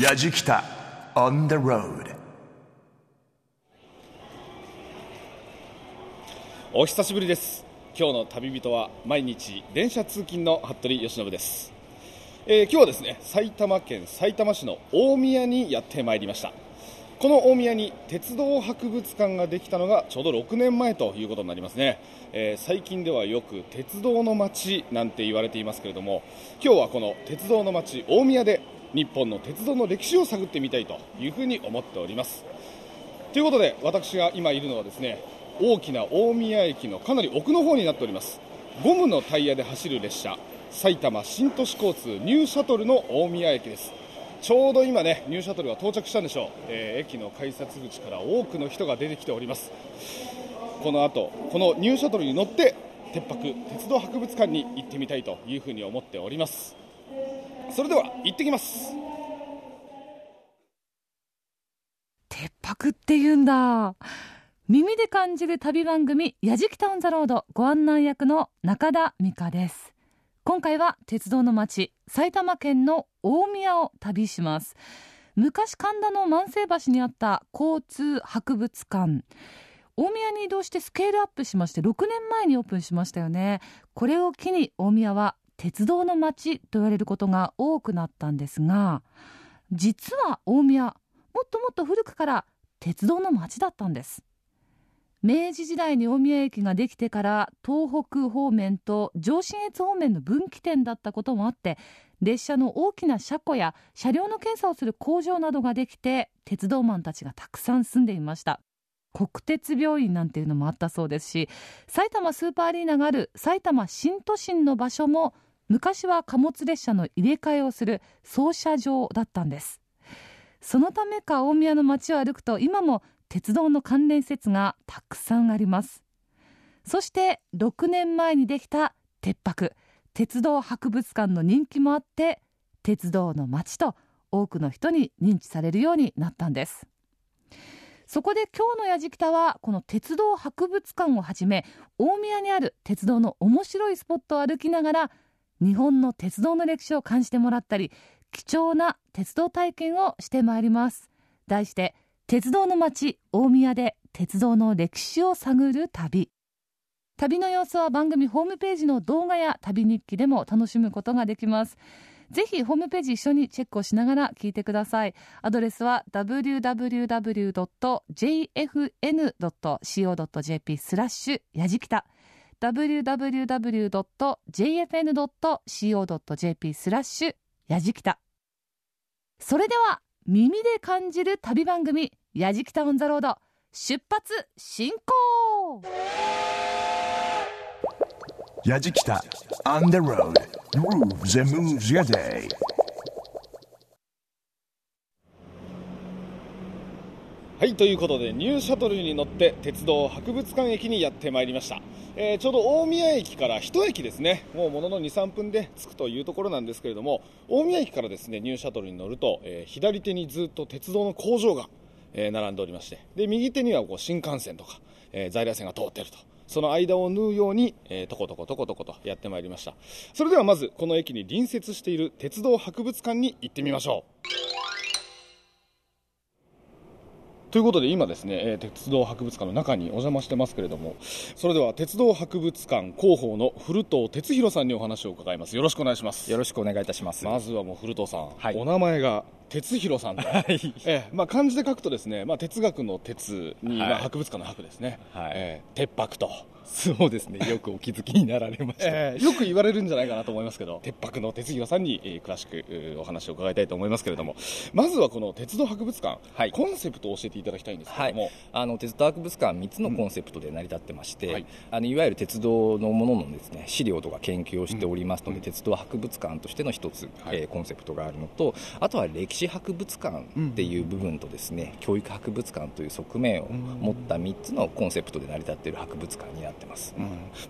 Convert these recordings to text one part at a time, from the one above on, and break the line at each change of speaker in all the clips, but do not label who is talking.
やじきた on the road
お久しぶりです。今日の旅人は毎日電車通勤の服部由伸です、えー今日はですね埼玉県埼玉市の大宮にやってまいりました。この大宮に鉄道博物館ができたのがちょうど6年前ということになりますね、えー最近ではよく鉄道の街なんて言われていますけれども今日はこの鉄道の街大宮で日本の鉄道の歴史を探ってみたいというふうに思っております。ということで私が今いるのはですね大きな大宮駅のかなり奥の方になっております。ゴムのタイヤで走る列車埼玉新都市交通ニューシャトルの大宮駅です。ちょうど今ねニューシャトルが到着したんでしょう、えー駅の改札口から多くの人が出てきております。この後このニューシャトルに乗って鉄博鉄道博物館に行ってみたいというふうに思っております。それでは行ってきます。
鉄博って言うんだ。耳で感じる旅番組「やじきたオン・ザ・ロード」ご案内役の中田美香です。今回は鉄道の街埼玉県の大宮を旅します。昔神田の万世橋にあった交通博物館。大宮に移動してスケールアップしまして6年前にオープンしましたよね。これを機に大宮は鉄道の街と言われることが多くなったんですが実は大宮もっともっと古くから鉄道の街だったんです。明治時代に大宮駅ができてから東北方面と上信越方面の分岐点だったこともあって列車の大きな車庫や車両の検査をする工場などができて鉄道マンたちがたくさん住んでいました。国鉄病院なんていうのもあったそうですし埼玉スーパーアリーナがある埼玉新都心の場所も昔は貨物列車の入れ替えをする操車場だったんです。そのためか大宮の街を歩くと今も鉄道の関連施設がたくさんあります。そして6年前にできた鉄泊鉄道博物館の人気もあって鉄道の街と多くの人に認知されるようになったんです。そこで今日のやじきたはこの鉄道博物館をはじめ大宮にある鉄道の面白いスポットを歩きながら日本の鉄道の歴史を感じてもらったり貴重な鉄道体験をしてまいります。題して鉄道の街大宮で鉄道の歴史を探る旅。旅の様子は番組ホームページの動画や旅日記でも楽しむことができます。ぜひホームページ一緒にチェックをしながら聞いてください。アドレスは www.jfn.co.jp スラッシュやじきた。www.jfn.co.jp スラッシュやじきたそれでは耳で感じる旅番組やじきたオンザロード出発進行
やじきた on the road grooves and moves your day
はいということでニューシャトルに乗って鉄道博物館駅にやってまいりました、えーちょうど大宮駅から一駅ですね。もうものの23分で着くというところなんですけれども大宮駅からですねニューシャトルに乗ると、えー左手にずっと鉄道の工場が、えー並んでおりましてで右手にはこう新幹線とか、え在来線が通っていると。その間を縫うように、えーとことことことことやってまいりました。それではまずこの駅に隣接している鉄道博物館に行ってみましょう。ということで今ですね、えー鉄道博物館の中にお邪魔してますけれどもそれでは鉄道博物館広報の古藤哲弘さんにお話を伺います。よろしくお願いします。
よろしくお願いいたします。
まずはもう古藤さん、
はい。
お名前が哲弘さんと、ええまあ、漢字で書くとですね、まあ、哲学の哲に、
はい。
まあ、博物館の博ですね、
はい。
ええ鉄泊と、
そうですね。よくお気づきになられました。
ええよく言われるんじゃないかなと思いますけど。鉄泊の哲弘さんに、えー詳しくえーお話を伺いたいと思いますけれども。まずはこの鉄道博物館、
はい。
コンセプトを教えていただきたいんですけれ
はい。
ども、、
あの鉄道博物館は3つのコンセプトで成り立ってまして、
うん。はい。
い、あのいわゆる鉄道のもののですね資料とか研究をしておりますので、鉄道博物館としての一つ、
はい。
えーコンセプトがあるのとあとは歴史博物館っていう部分とですね、教育博物館という側面を持った3つのコンセプトで成り立っている博物館になってます、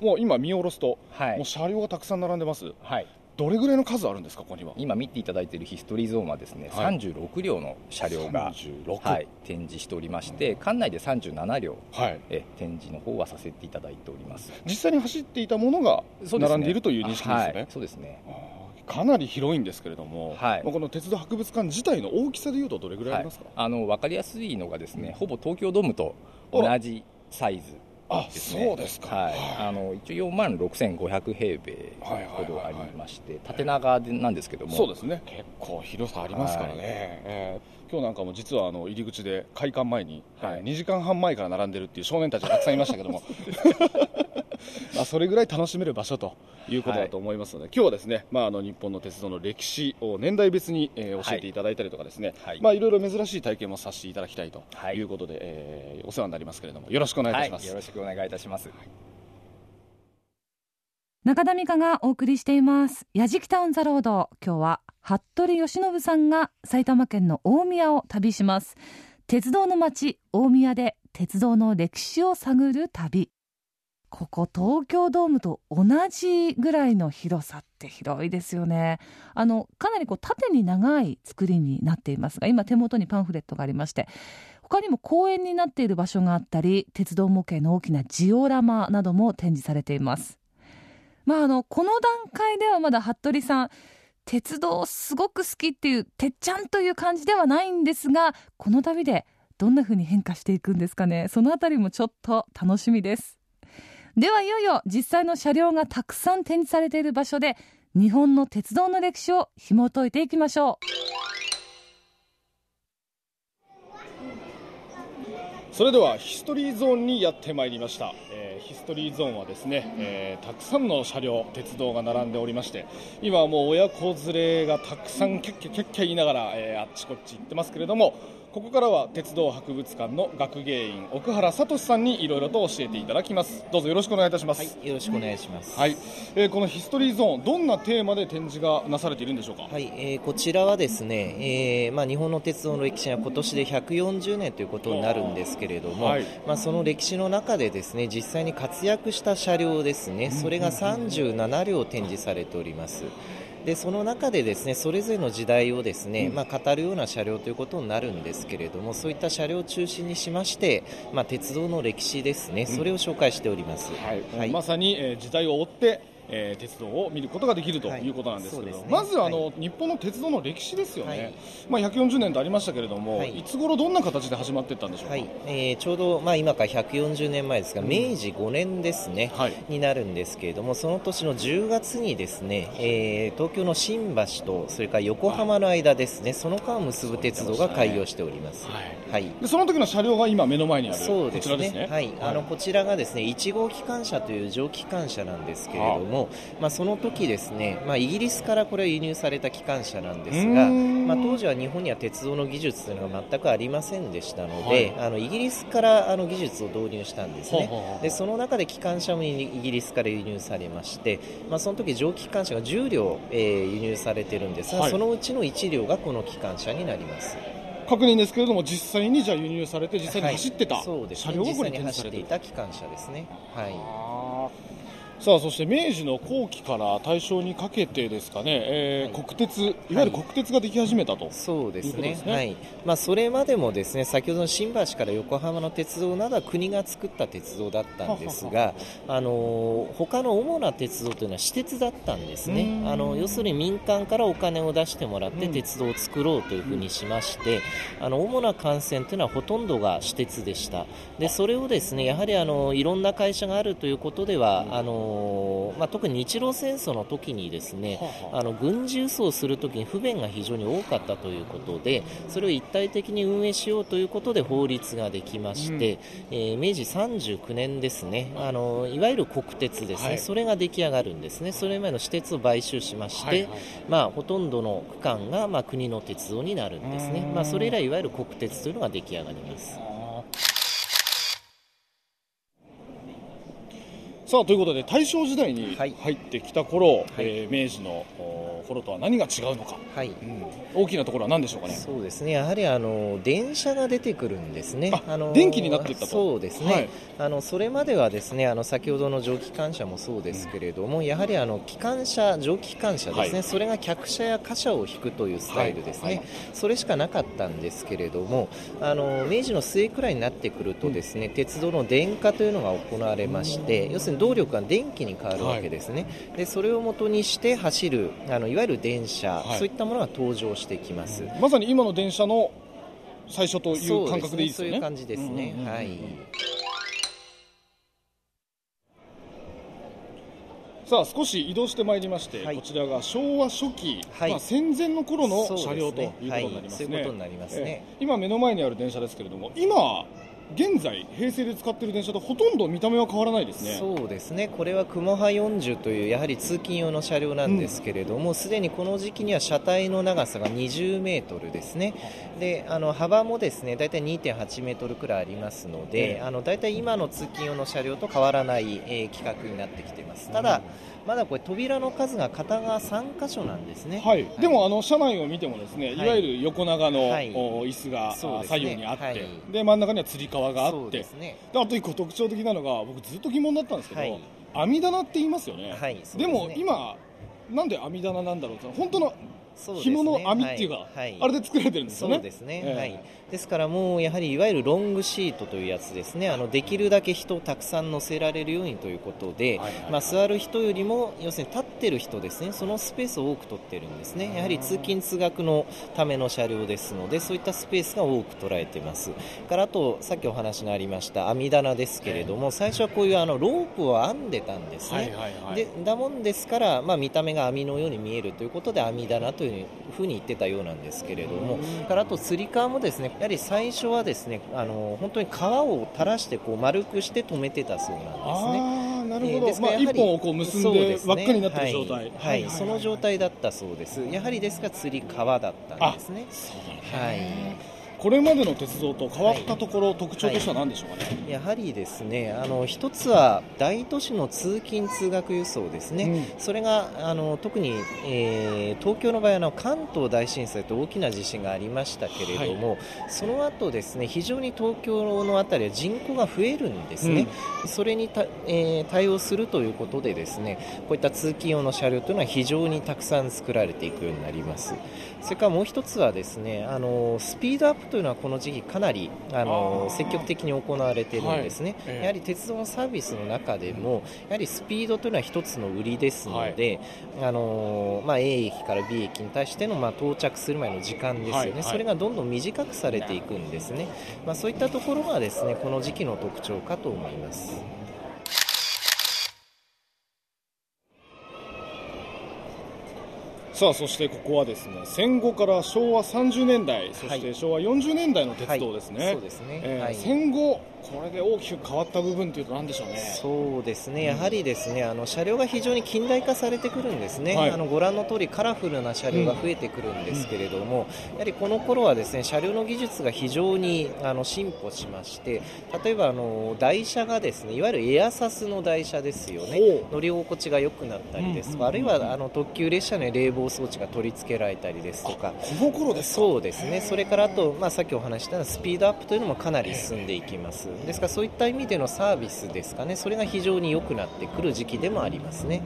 もう今見下ろすと、
はい。
もう車両がたくさん並んでます。
はい。
どれぐらいの数あるんですかここには？
今見ていただいているヒストリーゾーンはですね、
はい。
36両の車両が、
36
はい、展示しておりまして館内で37両
はい。
え展示の方はさせていただいております。
実際に走っていたものが並んでいるという認識ですよね、
はい、そうですね。
あーかなり広いんですけれども、
はい。
まあこの鉄道博物館自体の大きさでいうとどれぐらいありますか、
あの分かりやすいのがですね、ほぼ東京ドームと同じサイズ。
あ
ですね。
そうですか。
はい。あの一応4万6500平米ほどありまして、縦長でなんですけども、
そうですね。結構広さありますからね、
はい。
えー今日なんかも実はあの入り口で開館前に、
はい。
2時間半前から並んでるっていう少年たちがたくさんいましたけども まあそれぐらい楽しめる場所ということだと思いますので、今日はですね、まあ、あの日本の鉄道の歴史を年代別に、えー教えていただいたりとかですね、
はい。
まあ、いろいろ珍しい体験もさせていただきたいと
はい
いうことで、えーお世話になりますけれどもよろしくお願いいたします、
はい、よろしくお願いいたします。
中田美香がお送りしています「やじきタウンザロード」今日は服部義信さんが埼玉県の大宮を旅します。鉄道の街大宮で鉄道の歴史を探る旅ここ東京ドームと同じぐらいの広さって広いですよね。あのかなりこう縦に長い作りになっていますが今手元にパンフレットがありまして他にも公園になっている場所があったり鉄道模型の大きなジオラマなども展示されています。まあ、あのこの段階ではまだ服部さん鉄道すごく好きっていうてっちゃんという感じではないんですがこの旅でどんな風に変化していくんですかね。そのあたりもちょっと楽しみです。ではいよいよ実際の車両がたくさん展示されている場所で日本の鉄道の歴史を紐解いていきましょう。
それではヒストリーゾーンにやってまいりました、えーヒストリーゾーンはですね、えーたくさんの車両鉄道が並んでおりまして今はもう親子連れがたくさんキャッキャキャッキャ言いながら、えーあっちこっち行ってますけれどもここからは鉄道博物館の学芸員奥原聡さんにいろいろと教えていただきます。どうぞよろしくお願いいたします。
はい、よろしくお願いします。
はい、えーこのヒストリーゾーンどんなテーマで展示がなされているんでしょうか？
はい、えーこちらはですね、えーまあ、日本の鉄道の歴史が今年で140年ということになるんですけれども、
はい。
まあ、その歴史の中でですね実際に活躍した車両ですね、それが37両展示されております。でその中でですねそれぞれの時代をですね、まあ、語るような車両ということになるんですけれどもそういった車両を中心にしまして、まあ、鉄道の歴史ですねそれを紹介しております。
はい。まさに、えー時代を追って、えー鉄道を見ることができると
はい。
いうことなんですけれども、
そうですね。
まずあの、
は
日本の鉄道の歴史ですよね、
はい。
まあ、140年とありましたけれども、
はい。
い、つ頃どんな形で始まっていったんでしょうか、
はい。えーちょうど、まあ、今から140年前ですが、明治5年ですね、
はい。
になるんですけれども、その年の10月にですね、えー東京の新橋とそれから横浜の間ですね、その間を結ぶ鉄道が開業しております。
はい。
はい。
でその時の車両が今、目の前にある
そうです。
ね。
はい、あのこちらがですね1号機関車という蒸気機関車なんですけれども、まあ、その時ですね、まあ、イギリスからこれは輸入された機関車なんですが、まあ、当時は日本には鉄道の技術というのが全くありませんでしたの
はい。
で、あのイギリスからあの技術を導入したんですね、
ほうほうほう。
でその中で機関車もイギリスから輸入されまして、まあ、その時蒸気機関車が10両、えー輸入されてるんですが、
はい。
そのうちの1両がこの機関車になります。
確認ですけれども、実際にじゃあ輸入されて、実際に走ってた
はい。そうです
車両がここに
てい。た機関車ですね。はい
さあそして明治の後期から大正にかけてですかね、えー
はい。
国鉄、いわゆる国鉄ができ始めたと、
そうですね。
すね。
はい。まあ、それまでもですね先ほどの新橋から横浜の鉄道などは国が作った鉄道だったんですが、あの他の主な鉄道というのは私鉄だったんです
う
ね
ん。
あの要するに民間からお金を出してもらって
うん。
鉄道を作ろうというふうにしまして、あの主な幹線というのはほとんどが私鉄でした。でそれをですねやはりあのいろんな会社があるということでは、あのまあ、特に日露戦争の時にですね、あの軍事輸送をするときに不便が非常に多かったということでそれを一体的に運営しようということで法律ができまして、えー明治39年ですねあのいわゆる国鉄ですね、
はい。
それが出来上がるんですね。それまでの私鉄を買収しまして、
はいはい。
まあ、ほとんどの区間が、まあ、国の鉄道になるんですね。
う、ん。
まあ、それ以来いわゆる国鉄というのが出来上がります。
さあということで大正時代に
はい。
入ってきた頃、
はい。
えー明治のお頃とは何が違うのか、
はい。
大きなところは何でしょうかね。
そうですね。やはりあの電車が出てくるんですね、
あ
の
電気になっていったと。
そうですね、
はい。
あのそれまではですねあの先ほどの蒸気機関車もそうですけれども、やはりあの機関車、蒸気機関車ですね、
はい。
それが客車や貨車を引くというスタイルですね、
はい。はい。
それしかなかったんですけれども、あの明治の末くらいになってくるとですね、鉄道の電化というのが行われまして、要するに動力が電気に変わるわけですね、でそれを元にして走るあのいわゆる電車、
はい。
そういったものが登場してきます。
まさに今の電車の最初という感覚でいいですよね。
そういう感じですね、
うんうんうん。
はい。
さあ少し移動してまいりまして、
はい。
こちらが昭和初期、
はい。
まあ、戦前の頃の車両ということになりますね。
はい。そういうことになりますね。
えー今目の前にある電車ですけれども、今現在平成で使っている電車とほとんど見た目は変わらないですね。
そうですね、これは雲波40というやはり通勤用の車両なんですけれども、すで、にこの時期には車体の長さが20メートルですね、であの幅もですね大体2.8メートルくらいありますので、
ええ。
あの大体今の通勤用の車両と変わらない、えー規格になってきています。ただ、まだこれ扉の数が片側3箇所なんですね。
はい、でもあの車内を見てもですね、い、
はい。
わゆる横長の、
はい。
お椅子が、左右にあって、
はい。
で真ん中にはつり革があって
ね。
であと一個特徴的なのが僕ずっと疑問だったんですけど、
はい。
網棚って言いますよね、
はい、
です
ね。
も今なんで網棚なんだろうって本当の紐の網っていうか、
はい。はい。
あれで作られてるんですよね。
そうですね、
ええ。
はい、ですからもうやはりいわゆるロングシートというやつですね。あのできるだけ人をたくさん乗せられるようにということで、
はいはいはい。
まあ、座る人よりも要するに立ってる人ですね。そのスペースを多く取ってるんですね。やはり通勤通学のための車両ですのでそういったスペースが多く捉えています。からあとさっきお話のありました網棚ですけれども最初はこういうあのロープを編んでたんですね、
はいはいはい。
でだもんですから、まあ、見た目が網のように見えるということで網棚というふうに言ってたようなんですけれども、からあとつり革もですねやはり最初はですねあの本当に革を垂らしてこう丸くして止めてたそうなんですね。
ああなるほど、
えー
ま本をこう結んで輪っかになってる状態、
はい。はい。その状態だったそうです。やはりですからつり革だったんですね。はい
これまでの鉄道と変わったところ、特徴としては何でしょうかね、
やはりですねあの一つは大都市の通勤・通学輸送ですね、それがあの特に、えー東京の場合あの関東大震災と大きな地震がありましたけれども、その後ですね非常に東京の辺りは人口が増えるんですね、それにた、えー対応するということでですねこういった通勤用の車両というのは非常にたくさん作られていくようになります。それからもう一つはですねあのスピードアップというのはこの時期かなりあの積極的に行われているんですね、
はい。ええ。
やはり鉄道のサービスの中でもやはりスピードというのは一つの売りですので、あのまあ、A 駅から B 駅に対しての、まあ、到着する前の時間ですよね、
はいはい。
それがどんどん短くされていくんですね、まあ、そういったところがですねこの時期の特徴かと思います。
さあそしてここはですね戦後から昭和30年代そして昭和40年代の鉄道ですね、
はい。そうですね。
えー
はい。
戦後これで大きく変わった部分というと何でしょうね。
そうですね、やはりですね、あの車両が非常に近代化されてくるんですね、
はい。
あのご覧の通りカラフルな車両が増えてくるんですけれども、やはりこの頃はですね車両の技術が非常にあの進歩しまして、例えばあの台車がですねいわゆるエアサスの台車ですよね。乗り心地が良くなったりですとか、あるいはあの特急列車に冷房装置が取り付けられたりですとか。
この頃ですか。
そうですね、それからあと、まあ、さっきお話ししたようなスピードアップというのもかなり進んでいきます、ですからそういった意味でのサービスですかね、それが非常に良くなってくる時期でもありますね。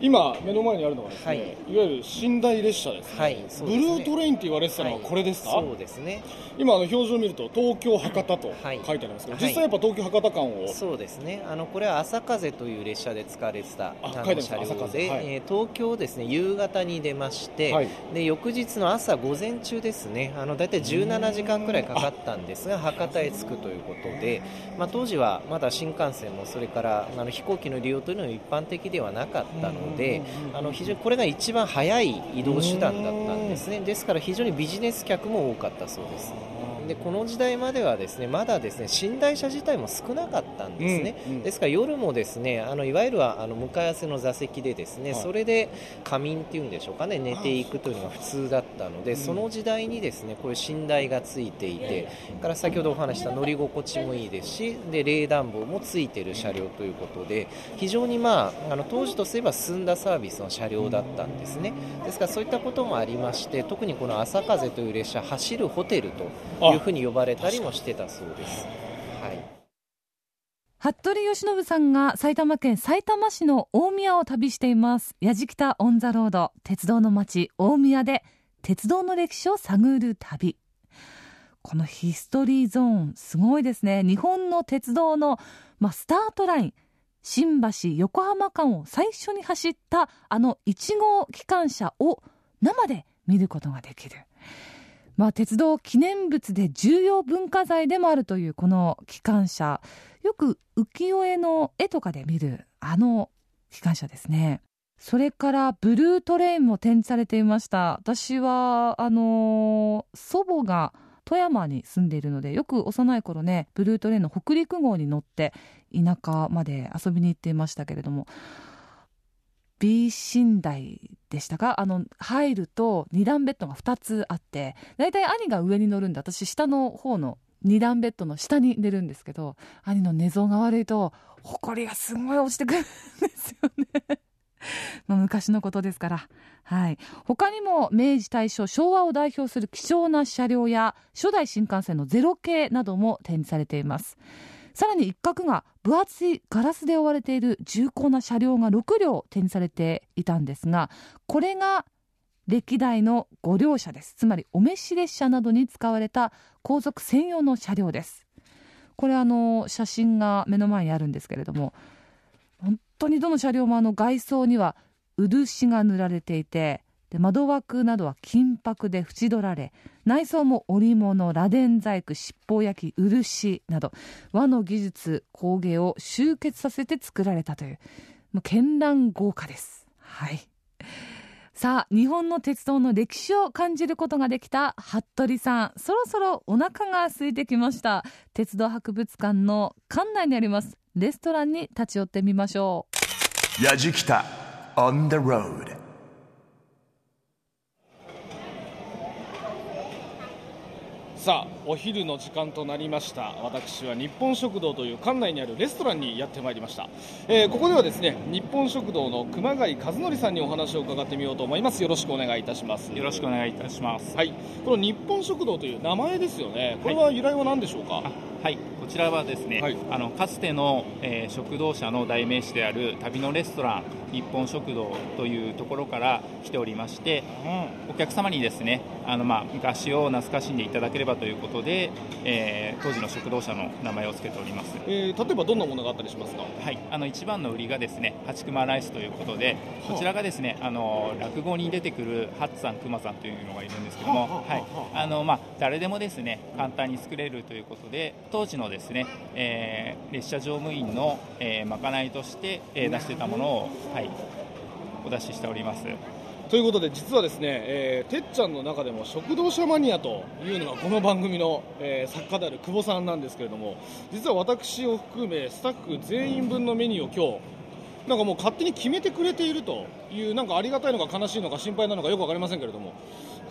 今目の前にあるのはですね、
はい。
い、わゆる寝台列車ですね、
はい
ブルートレインって言われてたのはこれですか、
はいそうですね、
今あの表示を見ると東京博多と書
はい。い
てありますけど、
はい。
実際やっぱ東京博多間を、
そうですね、あのこれは朝風という列車で使われてた車両で、
はい。
えー東京ですね夕方に出まして、
はい。
で翌日の朝午前中ですね、あの大体17時間くらいかかったんですが、博多へ着くということで、まあ、当時はまだ新幹線もそれからあの飛行機の利用というのは一般的ではなかったので、あの非常にこれが一番早い移動手段だったんですね、ですから非常にビジネス客も多かったそうです。でこの時代まではですねまだですね寝台車自体も少なかったんですね、
うんうん。
ですから夜もですねあのいわゆるはあの向かい合わせの座席でですね、
はい。
それで仮眠っていうんでしょうかね寝ていくというのが普通だったので、その時代にですねこういう寝台がついていてから先ほどお話した乗り心地もいいですしで冷暖房もついている車両ということで非常にまああの当時とすれば進んだサービスの車両だったんですね。ですからそういったこともありまして特にこの朝風という列車走るホテルというふうに呼ばれたりもしてたそうです。はい
服部由伸さんが埼玉県埼玉市の大宮を旅しています矢敷北オンザロード鉄道の街大宮で鉄道の歴史を探る旅このヒストリーゾーンすごいですね日本の鉄道の、まあ、スタートライン新橋横浜間を最初に走ったあの1号機関車を生で見ることができる。まあ、鉄道記念物で重要文化財でもあるというこの機関車。よく浮世絵の絵とかで見るあの機関車ですね。それからブルートレインも展示されていました。私はあのー、祖母が富山に住んでいるのでよく幼い頃ねブルートレインの北陸号に乗って田舎まで遊びに行っていましたけれども B 寝台でしたか？あの入ると2段ベッドが2つあって大体兄が上に乗るんで私下の方の2段ベッドの下に寝るんですけど兄の寝相が悪いと埃がすごい落ちてくるんですよね。昔のことですから、はい、他にも明治大正昭和を代表する希少な車両や初代新幹線のゼロ系なども展示されています。さらに一角が分厚いガラスで覆われている重厚な車両が6両展示されていたんですがこれが歴代の5両車です。つまりお召し列車などに使われた皇族専用の車両です。これあの写真が目の前にあるんですけれども本当にどの車両もあの外装には漆が塗られていてで窓枠などは金箔で縁取られ内装も織物螺鈿細工七宝焼き漆など和の技術工芸を集結させて作られたというもう絢爛豪華です。はい。さあ日本の鉄道の歴史を感じることができた服部さんそろそろお腹が空いてきました。鉄道博物館の館内にありますレストランに立ち寄ってみましょ
う。矢 On the road.
さあお昼の時間となりました。私は日本食堂という館内にあるレストランにやってまいりました、えー、ここではですね日本食堂の熊谷和則さんにお話を伺ってみようと思います。よろしくお願いいたします。
よろしくお願いいたします。
はい。この日本食堂という名前ですよね。これは由来は何でしょうか、はい
はい、こちらはですね、はい、あのかつての、えー、食堂車の代名詞である旅のレストラン日本食堂というところから来ておりまして、うん、お客様にですねあの、まあ、昔を懐かしんでいただければということで、えー、当時の食堂車の名前を付けております、
えー、例えばどんなものがあったりしますか、
はい、あの一番の売りがですね八熊ライスということでこちらがですねあの落語に出てくるハッさん熊さんというのがいるんですけども、はい。あのまあ、誰でもですね簡単に作れるということで当時のですね、えー、列車乗務員の、えー、まかないとして、えー、出してたものを、はい、お出ししております。
ということで実はですね、えー、てっちゃんの中でも食堂車マニアというのがこの番組の、えー、作家である久保さんなんですけれども実は私を含めスタッフ全員分のメニューを今日なんかもう勝手に決めてくれているというなんかありがたいのか悲しいのか心配なのかよく分かりませんけれども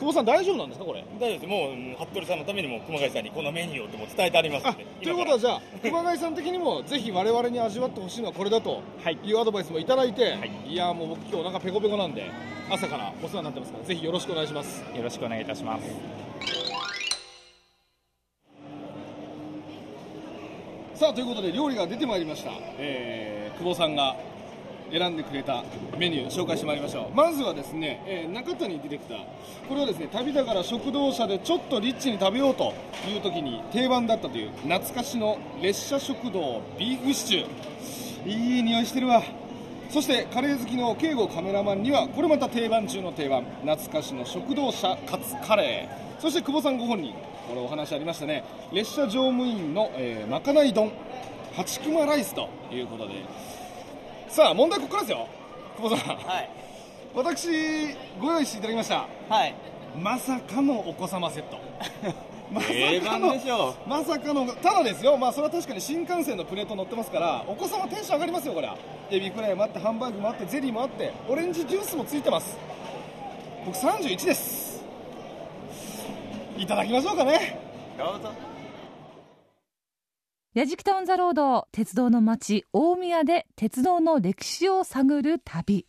久保さん大丈夫なんですかこれ？
大丈夫です。もう服部さんのためにも熊谷さんにこのメニューをとも伝えてあります
ということはじゃあ熊谷さん的にもぜひ我々に味わってほしいのはこれだとい。うアドバイスもいただいて、はい、いやもう僕今日なんかペコペコなんで朝からお世話になってますからぜひよろしくお願いします。
よろしくお願いいたします。
さあということで料理が出てまいりました、えー、久保さんが選んでくれたメニュー紹介してまいりましょう。まずはですね、えー、中谷ディレクター。これはですね旅だから食堂車でちょっとリッチに食べようという時に定番だったという懐かしの列車食堂ビーフシチュー。いい匂いしてるわ。そしてカレー好きの慶吾カメラマンにはこれまた定番中の定番。懐かしの食堂車カツカレー。そして久保さんご本人。これお話ありましたね。列車乗務員の、えー、まかない丼。八熊ライスということで。さあ問題ここからですよ。久保さん。はい。私ご用意していただきました。
はい。
まさかのお子様セット。
まさかの
まさかのただですよ。まあそれは確かに新幹線のプレート乗ってますからお子様テンション上がりますよこれはエビフライもあってハンバーグもあってゼリーもあってオレンジジュースもついてます。僕31です。いただきましょうかね。
どうぞ
矢敷タウンザロード鉄道の街大宮で鉄道の歴史を探る旅。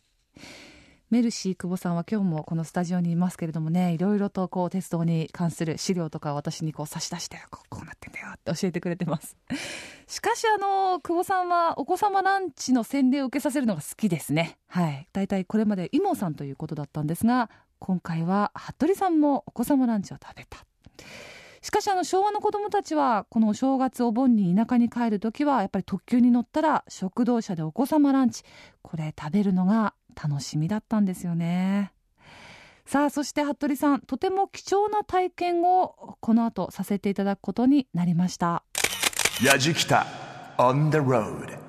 メルシー久保さんは今日もこのスタジオにいますけれどもねいろいろとこう鉄道に関する資料とか私にこう差し出してこうなってんだよって教えてくれてます。しかしあの久保さんはお子様ランチの洗礼を受けさせるのが好きですね。はい。だいたいこれまでイモさんということだったんですが今回は服部さんもお子様ランチを食べた。しかしあの昭和の子どもたちはこのお正月お盆に田舎に帰る時はやっぱり特急に乗ったら食堂車でお子様ランチこれ食べるのが楽しみだったんですよね。さあそして服部さんとても貴重な体験をこの後させていただくことになりました。
やじきた on the road.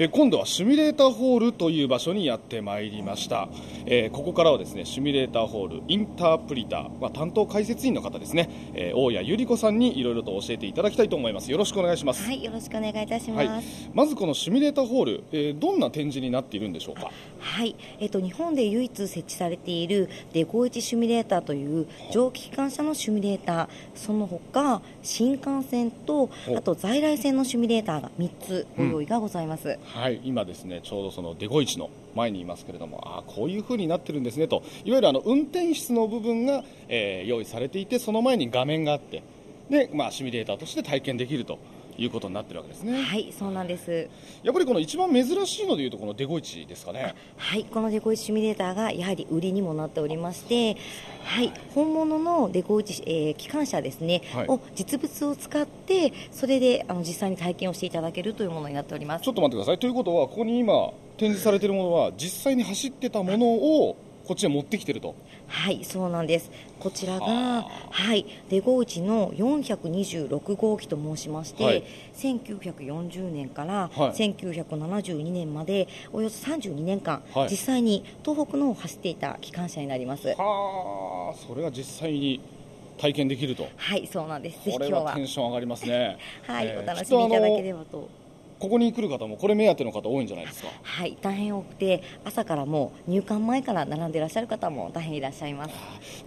えー今度はシミュレーターホールという場所にやってまいりました、えーここからはですねシミュレーターホールインタープリター、まあ、担当解説員の方ですね、えー大谷由里子さんにいろいろと教えていただきたいと思います。よろしくお願いします、
はい、よろしくお願いいたし
はい。
ます。
まずこのシミュレーターホール、えーどんな展示になっているんでしょうか？
はい、えっと日本で唯一設置されているデゴイチシミュレーターという蒸気機関車のシミュレーター、その他新幹線と
お
あと在来線のシミュレーターが3つご用意がございます。
はい、今ですねちょうどそのデゴイチの前にいますけれどもあこういう風になってるんですねと。いわゆるあの運転室の部分が、えー用意されていてその前に画面があってで、まあ、シミュレーターとして体験できると。いうことになってるわけですね
はい、そうなんです。
やっぱりこの一番珍しいのでいうとこのデゴイチですかね
はい、このデゴイチシミュレーターがやはり売りにもなっておりまして、はい、本物のデゴイチ、えー機関車ですね、
はい
を実物を使ってそれであの実際に体験をしていただけるというものになっております
ちょ。っと待ってくださいということはここに今展示されているものは実際に走ってたものをこっちへ持ってきてると
はい、そうなんです。こちらが
は、
はい、デゴイチの426号機と申しまして、
はい
1940年から
はい
1972年まで、およそ32年間、
はい
実際に東北の方を走っていた機関車になります。
はあそれが実際に体験できると
はい、そうなんです。今日は
はテンション上がりますね
はい、
えー
お楽しみいただければと。
ここに来る方もこれ目当ての方多いんじゃないですか？
はい、大変多くて、朝からもう入館前から並んでいらっしゃる方も大変いらっしゃいます。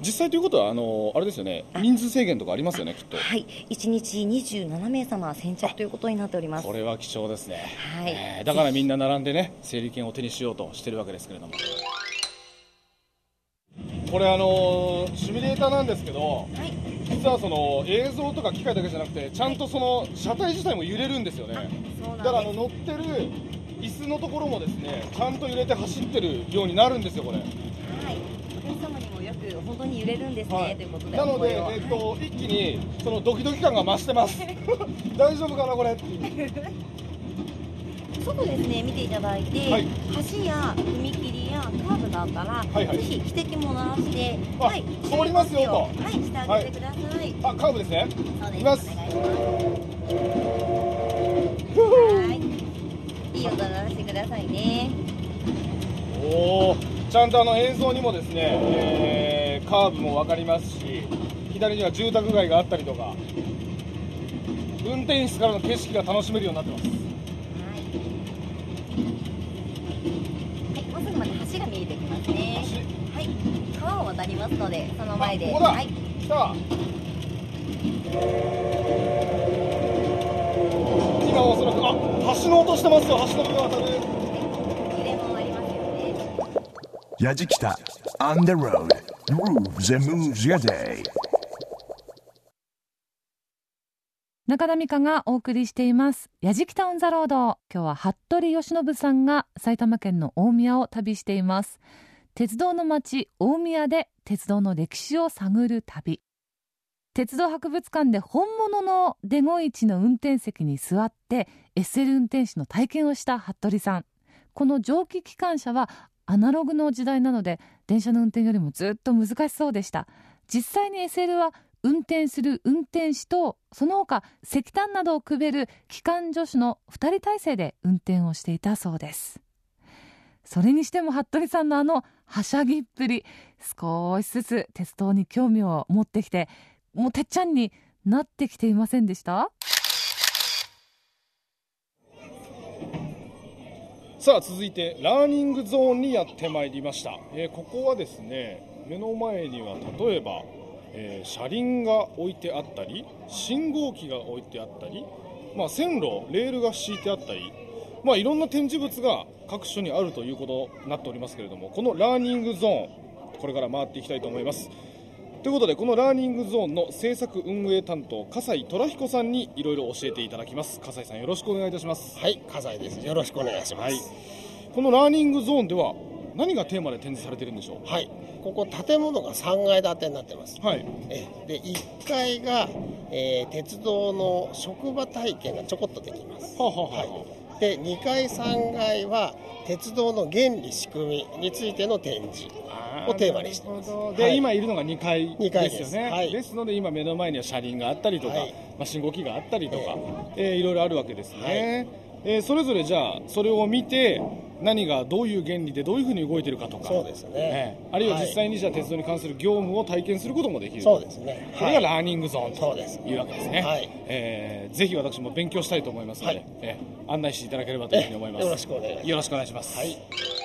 実際ということはあのあれですよね人数制限とかありますよねきっと。
はい、1日27名様先着ということになっております。
こ。れは貴重ですね、
はい。
えーだからみんな並んでね整理券を手にしようとしてるわけですけれどもこれあのシミュレーターなんですけど
はい、
実はその映像とか機械だけじゃなくてちゃんとその車体自体も揺れるんですよね。
そう
だからあ。の乗ってる椅子のところもですねちゃんと揺れて走ってるようになるんですよこれ。
はい、お客様にもよく本当に揺れるんですね、
はい。
ということで
なので、えっと、一気にそのドキドキ感が増してます。大丈夫かなこれ
外ですね見ていただいて、
はい
橋や踏切やカーブがあったら、
はいはい
ぜひ汽笛も鳴らして、
あ通りますよと
はいしてあげてください。
あカーブですね
そうです。
いきます。
はい。いい音鳴らしてくださいね。
おおちゃんとあの映像にもですね、えーカーブも分かりますし左には住宅街があったりとか運転室からの景色が楽しめるようになってます
はい。はい、もうすぐまで橋が見えてきますね。
橋
はい。川を渡りますので、その前で。はい。
来た今おそらくあ橋の音してますよ。橋の
on the road. Grooves and moves your day.
中田美香がお送りしています「やじきたオン・ザ・ロード」今日は服部由伸さんが埼玉県の大宮を旅しています鉄道の街大宮で鉄道の歴史を探る旅。鉄道博物館で本物のデゴイチの運転席に座って SL 運転士の体験をした服部さん。この蒸気機関車はアナログの時代なので電車の運転よりもずっと難しそうでした。実際に SL は運転する運転士とその他石炭などをくべる機関助手の2人体制で運転をしていたそうです。それにしても服部さんのあのはしゃぎっぷり少しずつ鉄道に興味を持ってきてもうてっちゃんになってきていませんでした？
さあ続いてラーニングゾーンにやってまいりました、えーここはですね目の前には例えば、えー車輪が置いてあったり信号機が置いてあったり、まあ、線路レールが敷いてあったり、まあ、いろんな展示物が各所にあるということになっておりますけれどもこのラーニングゾーンこれから回っていきたいと思いますということでこのラーニングゾーンの制作運営担当笠井虎彦さんにいろいろ教えていただきます笠井さんよろしくお願いいたします
はい、笠井です。よろしくお願いします。
はい、このラーニングゾーンでは何がテーマで展示されてるんでしょう？
はい、ここ建物が3階建てになってます。
はい。
えで1階が、えー鉄道の職場体験がちょこっとできます。
はあ、はあはあは
はい、で2階3階は鉄道の原理仕組みについての展示
あ
をテーマにしてます。
で、
はい。
今いるのが2階
二階
です。よね。
ですはい。
ですので今目の前には車輪があったりとか、
はい。
まあ、信号機があったりとか、
え。
えーいろいろあるわけですね、
はい。
えーそれぞれじゃあそれを見て何がどういう原理でどういうふうに動いてるかとか。
そうですね。
えーあるいは実際にじゃあ鉄道に関する業務を体験することもできる。
そうですね。
これがラーニングゾーンというわけですね、
はい。
えーぜひ私も勉強したいと思いますので、
はい。
えー案内していただければというふうに思います。
よろしくお願いします。
よろしくお願いします。
はい。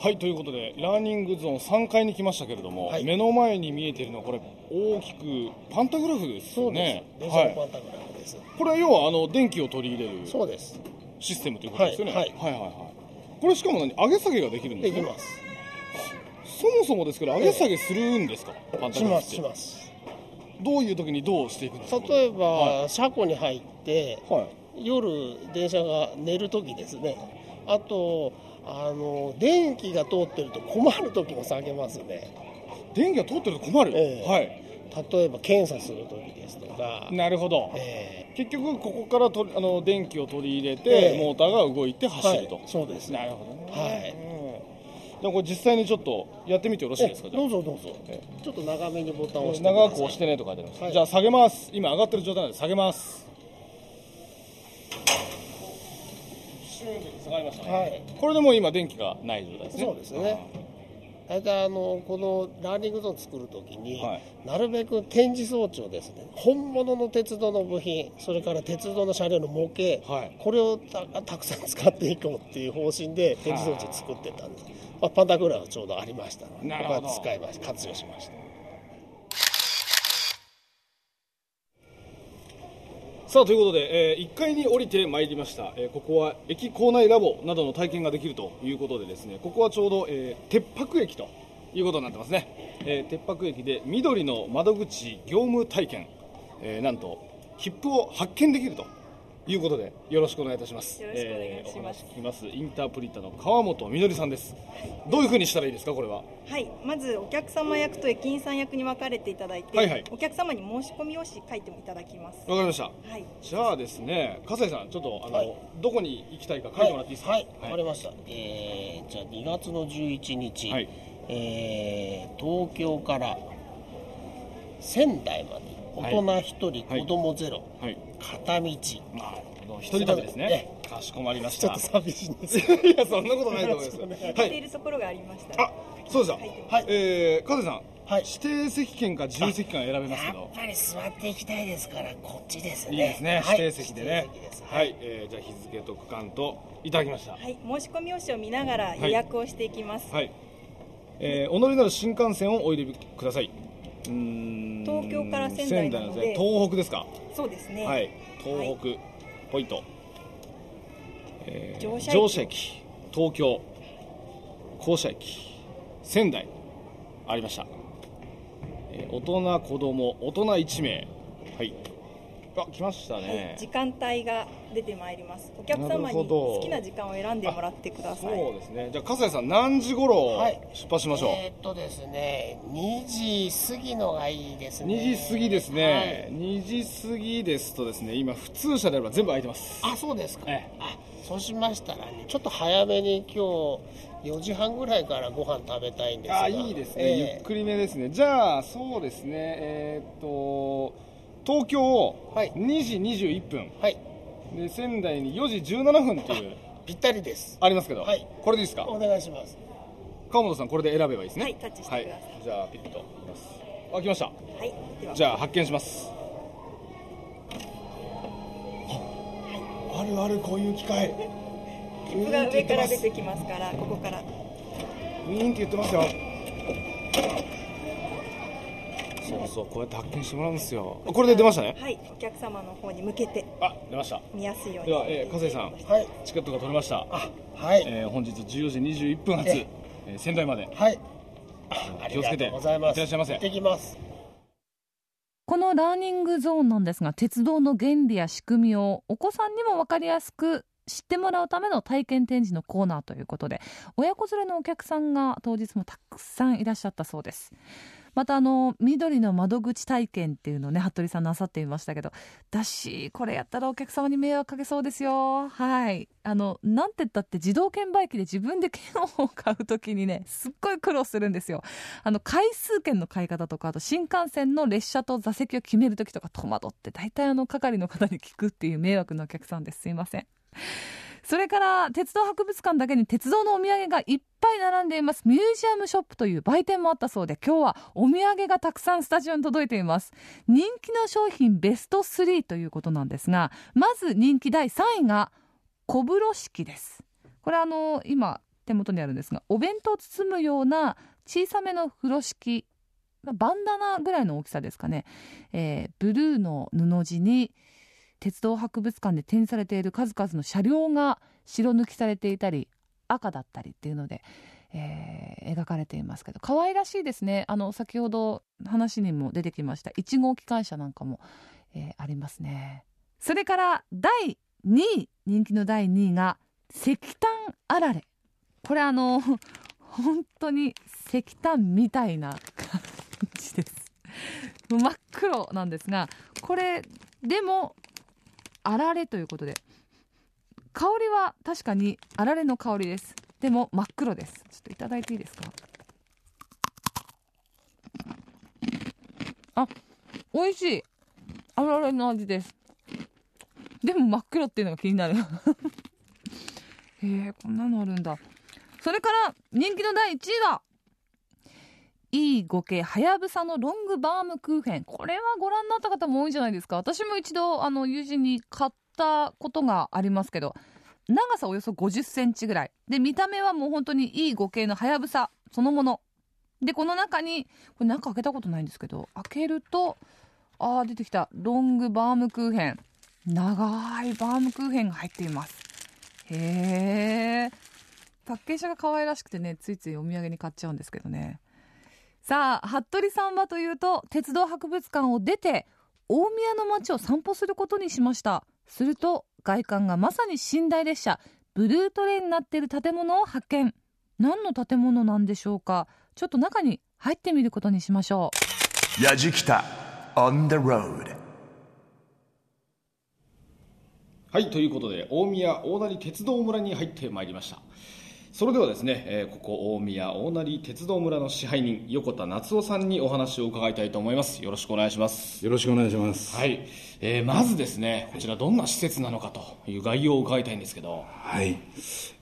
はいということでラーニングゾーン3階に来ましたけれども、
はい。
目の前に見えているのはこれ大きくパンタグラフですよね。
電車
はい、
のパンタグラフです。
これは要はあの電気を取り入れる
そうです。
システムということですよね、
はい。
はい。はいはいこれしかも何？上げ下げができるんでね。
ですきます。
そもそもですけど上げ下げするんですか、パンタグラフって。
します。
どういう時にどうしていくんですか？
例えば、
は
車庫に入って
はい。
夜電車が寝る時ですね。あとあの電気が通ってると困る時も下げますね。
電気が通ってると困る、
ええ。
はい。
例えば検査する時ですとか。
なるほど、
え
結局ここからとあの電気を取り入れて、
ええ。
モーターが動いて
え
走ると、
はい。そうです。
なるほどね。
はい。
じゃあこれ実際にちょっとやってみてよろしいですか？
どうぞどうぞ。ちょっと長めにボタンを押して
長く押してねと書いてあります、
はい。
じゃあ下げます。今上がってる状態なんで下げますシューンと下がりましたね、
はい。
これでもう今電気がない状態ですね。
そうですね。大体あのこのラーニングゾーン作るときに、
はい。
なるべく展示装置をですね本物の鉄道の部品それから鉄道の車両の模型、
はい。
これをたたくさん使っていこうっていう方針で展示装置作ってたんです、まあ、パンタグラフちょうどありましたのでここは使いました。活用しました
さあということで、え1階に降りてまいりました、えーここは駅構内ラボなどの体験ができるということでですねここはちょうど、えー鉄泊駅ということになってますね、えー鉄泊駅で緑の窓口業務体験、えーなんと切符を発見できると。いうことでよろしくお願いいたします。
よろしくお願いします。
えー聞きます。インタープリンターの川本みどりさんです。どういうふうにしたらいいですかこれは？
はい、まずお客様役と駅員さん役に分かれていただいて、
はいはい。
お客様に申し込み用紙書いていただきます。
わかりました。
はい、
じゃあですね笠井さんちょっとあの、
はい。
どこに行きたいか書いてもらっていいですか？
はい、わかりました。えー、じゃあ2月の11日、
はい。
えー東京から仙台まで。大人1人、
はい。
子供ゼロ、
はい
片道。
なるほど一人旅ですね。
え
かしこまりまし
ちょ
た
っと寂しいんです
いやそんなことないと思います
書
はい。い
てるところがありました。ら。
あそうですよ
書い。てます
はい。
えー、加瀬さん、
はい。
指定席券か自由席券選べますけ
やっ
ど
ぱり座っていきたいですからこっちですね。
いいですね、
はい。
指定席でね。
指定席です。
はい、えー、じゃあ日付と区間といただきました。
はい、申し込み用紙を見ながら予約をしていきます。
はい、えー、お乗りになる新幹線をお入れください
東京から仙台なので。
仙台の東北ですか。
そうですね。
はい。東北、ポイント、えー
乗車駅。
乗車駅。東京。降車駅。仙台。ありました、えー大人子供大人1名。はいあ来ました
はい
ね、
時間帯が出てまいります。お客様に好きな時間を選んでもらってください。
そうですね。じゃあ笠井さん何時頃
はい。
出発しましょう、
えーっとですね2時過ぎのがいいですね。
2時過ぎですね、2時過ぎですとですね今普通車であれば全部空いてます。
あそうですか、
え
あそうしましたらねちょっと早めに今日4時半ぐらいからご飯食べたいんですが。
あいいですね、
ええ。
ゆっくりめですね。じゃあそうですね。えーっと東京
はい。
2時21分、
はい。
で仙台に4時17分っていう。
ぴったりです。
ありますけど、
はい。
これでいいですか？
お願いします。
川本さんこれで選べばいいですね。
はいタッチしてください。
はい、じゃあピッといきます。あ来ました。
はい、では。
じゃあ発見します。あるあるこういう機械
切符が上から出てきますから、ここから。
ウィーンって言ってますよそうそうこうやって発見してもらうんですよ。あこれで出ましたね？
はい、お客様の方に向けて。
あ出ました。
見やすいように。
では、えー、笠井さん。
はい。
チケットが取れました、
あはい、
えー本日14時21分発、
え
え。ー仙台まで。
はい。あ
気をつけて
りがとうございます。
いって。らっしゃいませ
行ってきます
このラーニングゾーンなんですが鉄道の原理や仕組みをお子さんにも分かりやすく知ってもらうための体験展示のコーナーということで親子連れのお客さんが当日もたくさんいらっしゃったそうですまたあの緑の窓口体験っていうのをね服部さんなさっていましたけどだしこれやったらお客様に迷惑かけそうですよ。はい。あのなんて言ったって自動券売機で自分で券を買う時にねすっごい苦労するんですよ。あの回数券の買い方とかあと新幹線の列車と座席を決める時とか戸惑って大体あの係の方に聞くっていう迷惑なお客さんです。すいません。それから鉄道博物館だけに鉄道のお土産がいっぱい並んでいます。ミュージアムショップという売店もあったそうで今日はお土産がたくさんスタジオに届いています。人気の商品ベスト3ということなんですがまず人気第3位が小風呂敷です。これあの今手元にあるんですがお弁当を包むような小さめの風呂敷バンダナぐらいの大きさですかね、えー、ブルーの布地に鉄道博物館で展示されている数々の車両が白抜きされていたり赤だったりっていうので、えー、描かれていますけど可愛らしいですね。あの先ほど話にも出てきました1号機関車なんかも、えー、ありますね。それから第2位人気の第2位が石炭あられ。これあの本当に石炭みたいな感じです。真っ黒なんですがこれでもあられということで。香りは確かにあられの香りです。でも真っ黒です。ちょっといただいていいですか？あ美味しい。あられの味です。でも真っ黒っていうのが気になる。へえこんなのあるんだ。それから人気の第1位は E5 系はやぶさのロングバームクーヘン。これはご覧になった方も多いんじゃないですか。私も一度あの友人に買ったことがありますけど長さおよそ50センチぐらい。で見た目はもう本当に E5 系のはやぶさそのもの。でこの中にこれ中開けたことないんですけど開けるとあー出てきた。ロングバームクーヘン。長いバームクーヘンが入っています。へえパッケージが可愛らしくてねついついお土産に買っちゃうんですけどね。さあ服部さんはというと鉄道博物館を出て大宮の街を散歩することにしました。すると外観がまさに寝台列車。ブルートレインになっている建物を発見。何の建物なんでしょうか。ちょっと中に入ってみることにしましょ
う。やじきた on the road.
はいということで大宮大成鉄道村に入ってまいりましたそれではですね、えー、ここ大宮大成鉄道村の支配人横田夏夫さんにお話を伺いたいと思います。よろしくお願いします。
よろしくお願いします。
はい、えー、まずですねこちらどんな施設なのかという概要を伺いたいんですけど。
はい。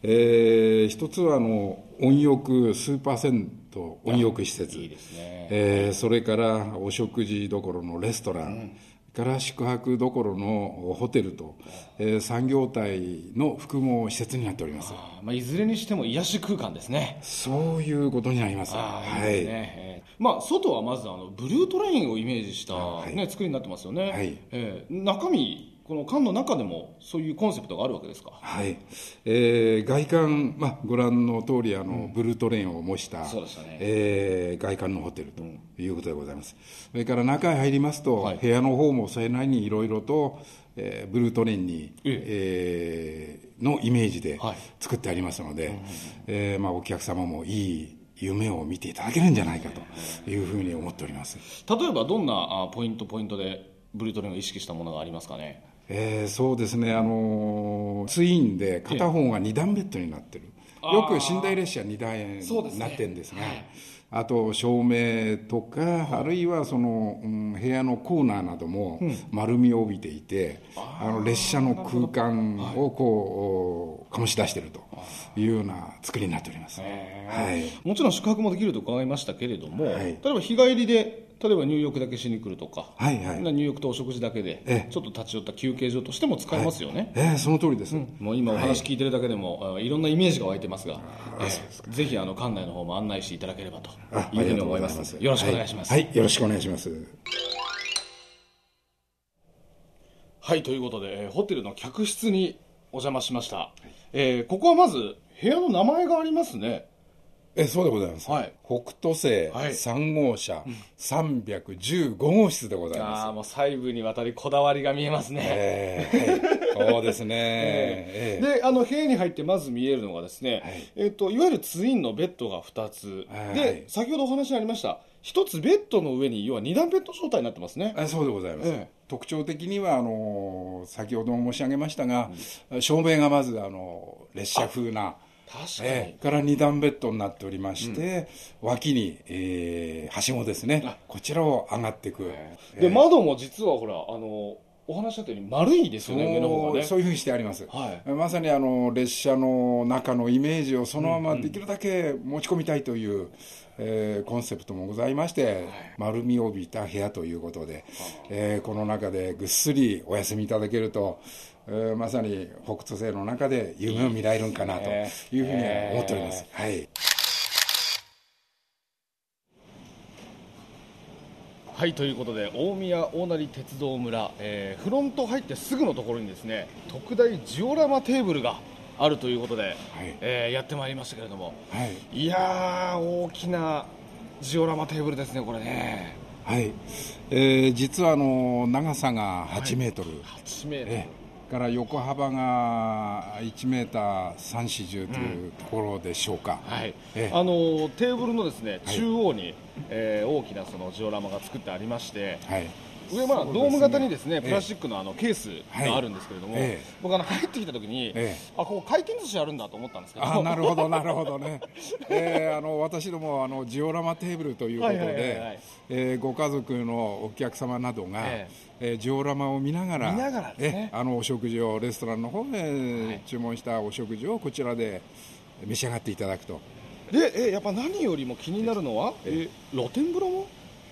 えー、一つはあの温浴スーパー銭湯温浴施設。
いいですね、
えー、それからお食事どころのレストラン、うんから宿泊どころのホテルと、えー、産業体の複合施設になっております。
あ、まあ、いずれにしても癒し空間ですね。
そういうことになります。
はい、ね、まあ、外はまずあのブルートレインをイメージした、ね、作りになってますよね、はい。えー、中身この館の中でもそういうコンセプトがあるわけですか？
はい。えー、外観、まあ、ご覧の通り、あの、うん、ブルートレインを模した、
そうでしたね。
えー、外観のホテルということでございます。それから中へ入りますと、はい、部屋の方もそれなりにいろいろと、えー、ブルートレインに、ええー、のイメージで作ってありますので、はい、えー、まあ、お客様もいい夢を見ていただけるんじゃないかというふうに思っております。
例えばどんなポイントポイントでブルートレインを意識したものがありますかね？
えー、そうですね、あのツインで片方が2段ベッドになってる、よく寝台列車2台になってるんですが、ね。はい、あと照明とか、あるいはその、うん、部屋のコーナーなども丸みを帯びていて、うん、あの列車の空間をこう、醸し出しているというような作りになっております、はい、
もちろん宿泊もできると伺いましたけれども、はい、例えば日帰りで例えば入浴だけしに来るとか、
はいはい、
入浴とお食事だけで、ちょっと立ち寄った休憩所としても使えますよね、
はい、えー、その通りです、うん、
もう今お話聞いてるだけでも、はい、いろんなイメージが湧いてますが、えー、ぜひあの館内の方も案内していただければというふうに思います。よろしくお願いします、
はい、はい、よろしくお願いします。
はいということでホテルの客室にお邪魔しました、はい、えー、ここはまず部屋の名前がありますね
えそうでございます、
はい。
北斗星3号車、315号室でございます。
ああもう細部にわたりこだわりが見えますね、
えーはい。そうですね、
え
え
であの部屋に入ってまず見えるのがですね、えっといわゆるツインのベッドが2つ、
はい。
で先ほどお話にありました一つベッドの上に要は二段ベッド状態になってますね。
えそうでございます、
え
特徴的にはあの先ほども申し上げましたが、照明がまずあの列車風なええから二段ベッドになっておりまして、脇に、えーはしごですね。こちらを上がっていく、
で窓も実はほらあのお話したように丸いですよね上の方がね。
そういうふうにしてあります、
はい。
まさにあの列車の中のイメージをそのままできるだけ持ち込みたいという、えーコンセプトもございまして、丸みを帯びた部屋ということで、えーこの中でぐっすりお休みいただけると、えーまさに北斗星の中で夢を見られるんかなというふうに思っております、はい。
はいということで大宮大成鉄道村、えーフロント入ってすぐのところにですね特大ジオラマテーブルがあるということで、えーやってまいりましたけれども、
はい。
いやー大きなジオラマテーブルですねこれね。
はい。えー実はあの長さが8メートル、
8メートル、
ええから横幅が1メーター3、40というところでしょうか、
はい。
ええ。
あのテーブルのですね
はい。
中央に、えー大きなそのジオラマが作ってありまして、
はい
上まあドーム型にですね
ええ。
プラスチックのあのケースがあるんですけれども、僕あの入ってきた時に、
え
あここ回転寿司あるんだと思ったんですけど。
あなるほど、なるほどね、えーあの私どもあのジオラマテーブルということで、えーご家族のお客様などが、
え
え。ージオラマを見ながら、
見ながらね。
えあのお食事を、レストランの方で注文したお食事をこちらで召し上がっていただくと。
でえやっぱ何よりも気になるのは、え露天風呂も？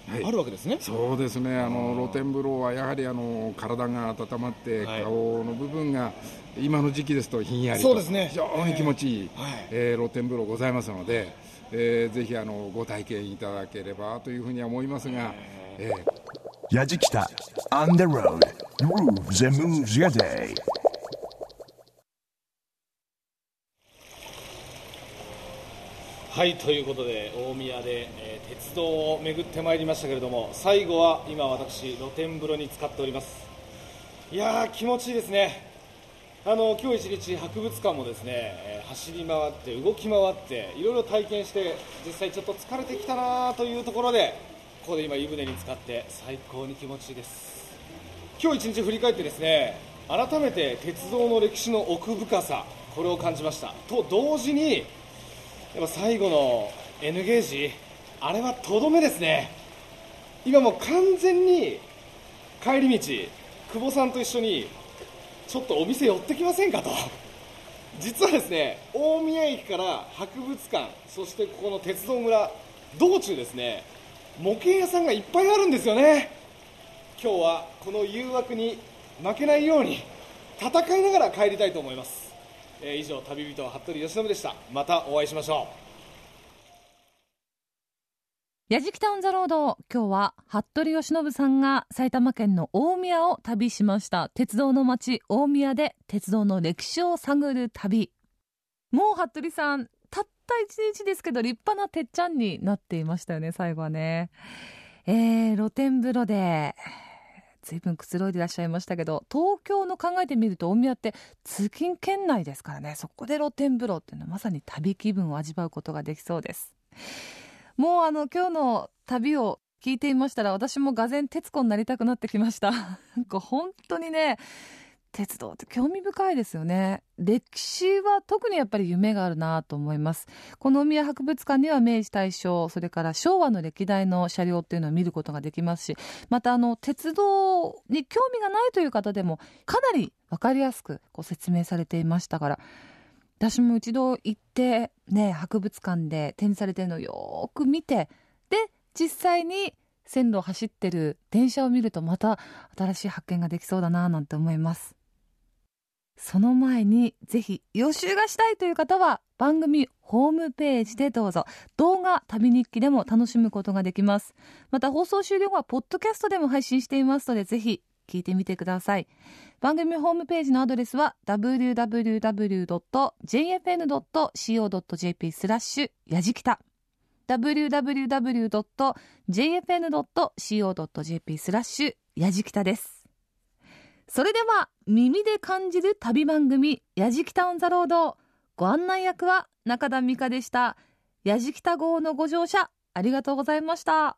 あるわけですね、
そうですね。あの露天風呂はやはりあの体が温まって、
はい。
顔の部分が今の時期ですとひんやりと
そうですね。
非常に気持ちいい、
はい。
えー露天風呂ございますので、えーぜひあのご体験いただければというふうには思いますが、えー。
Yajikita on the road. Grooves and moves your day.
はいということで大宮で、えー鉄道を巡ってまいりましたけれども最後は今私露天風呂に使っております。いやー気持ちいいですね。あの今日一日博物館もですね、え走り回って動き回っていろいろ体験して実際ちょっと疲れてきたなというところでここで今湯船に浸かって最高に気持ちいいです。今日一日振り返ってですね改めて鉄道の歴史の奥深さこれを感じました。と同時にやっぱ最後の N ゲージあれはとどめですね。今もう完全に帰り道久保さんと一緒にちょっとお店寄ってきませんかと。実はですね大宮駅から博物館そしてここの鉄道村道中ですね模型屋さんがいっぱいあるんですよね。今日はこの誘惑に負けないように戦いながら帰りたいと思います、えー以上旅人は服部由伸でした。またお会いしましょう。
やじきたオンザロード今日は服部由伸さんが埼玉県の大宮を旅しました。鉄道の街大宮で鉄道の歴史を探る旅。もう服部さんたった一日ですけど立派なてっちゃんになっていましたよね最後はね。えー、露天風呂で随分くつろいでいらっしゃいましたけど東京の考えてみると大宮って通勤圏内ですからね。そこで露天風呂っていうのはまさに旅気分を味わうことができそうです。もうあの今日の旅を聞いていましたら私もがぜん徹子になりたくなってきました。本当にね鉄道って興味深いですよね。歴史は特にやっぱり夢があるなと思います。この宮博物館には明治大正それから昭和の歴代の車両っていうのを見ることができますしまたあの鉄道に興味がないという方でもかなり分かりやすくこう説明されていましたから私も一度行ってね博物館で展示されてるのをよく見てで実際に線路を走ってる電車を見るとまた新しい発見ができそうだななんて思います。その前にぜひ予習がしたいという方は番組ホームページでどうぞ。動画旅日記でも楽しむことができます。また放送終了後はポッドキャストでも配信していますのでぜひ聞いてみてください。番組ホームページのアドレスは www.jfn.co.jp スラッシュやじきた。www.jfn.co.jp スラッシュやじきたです。それでは耳で感じる旅番組やじきたオンザロードご案内役は中田美香でしたやじきた号のご乗車ありがとうございました。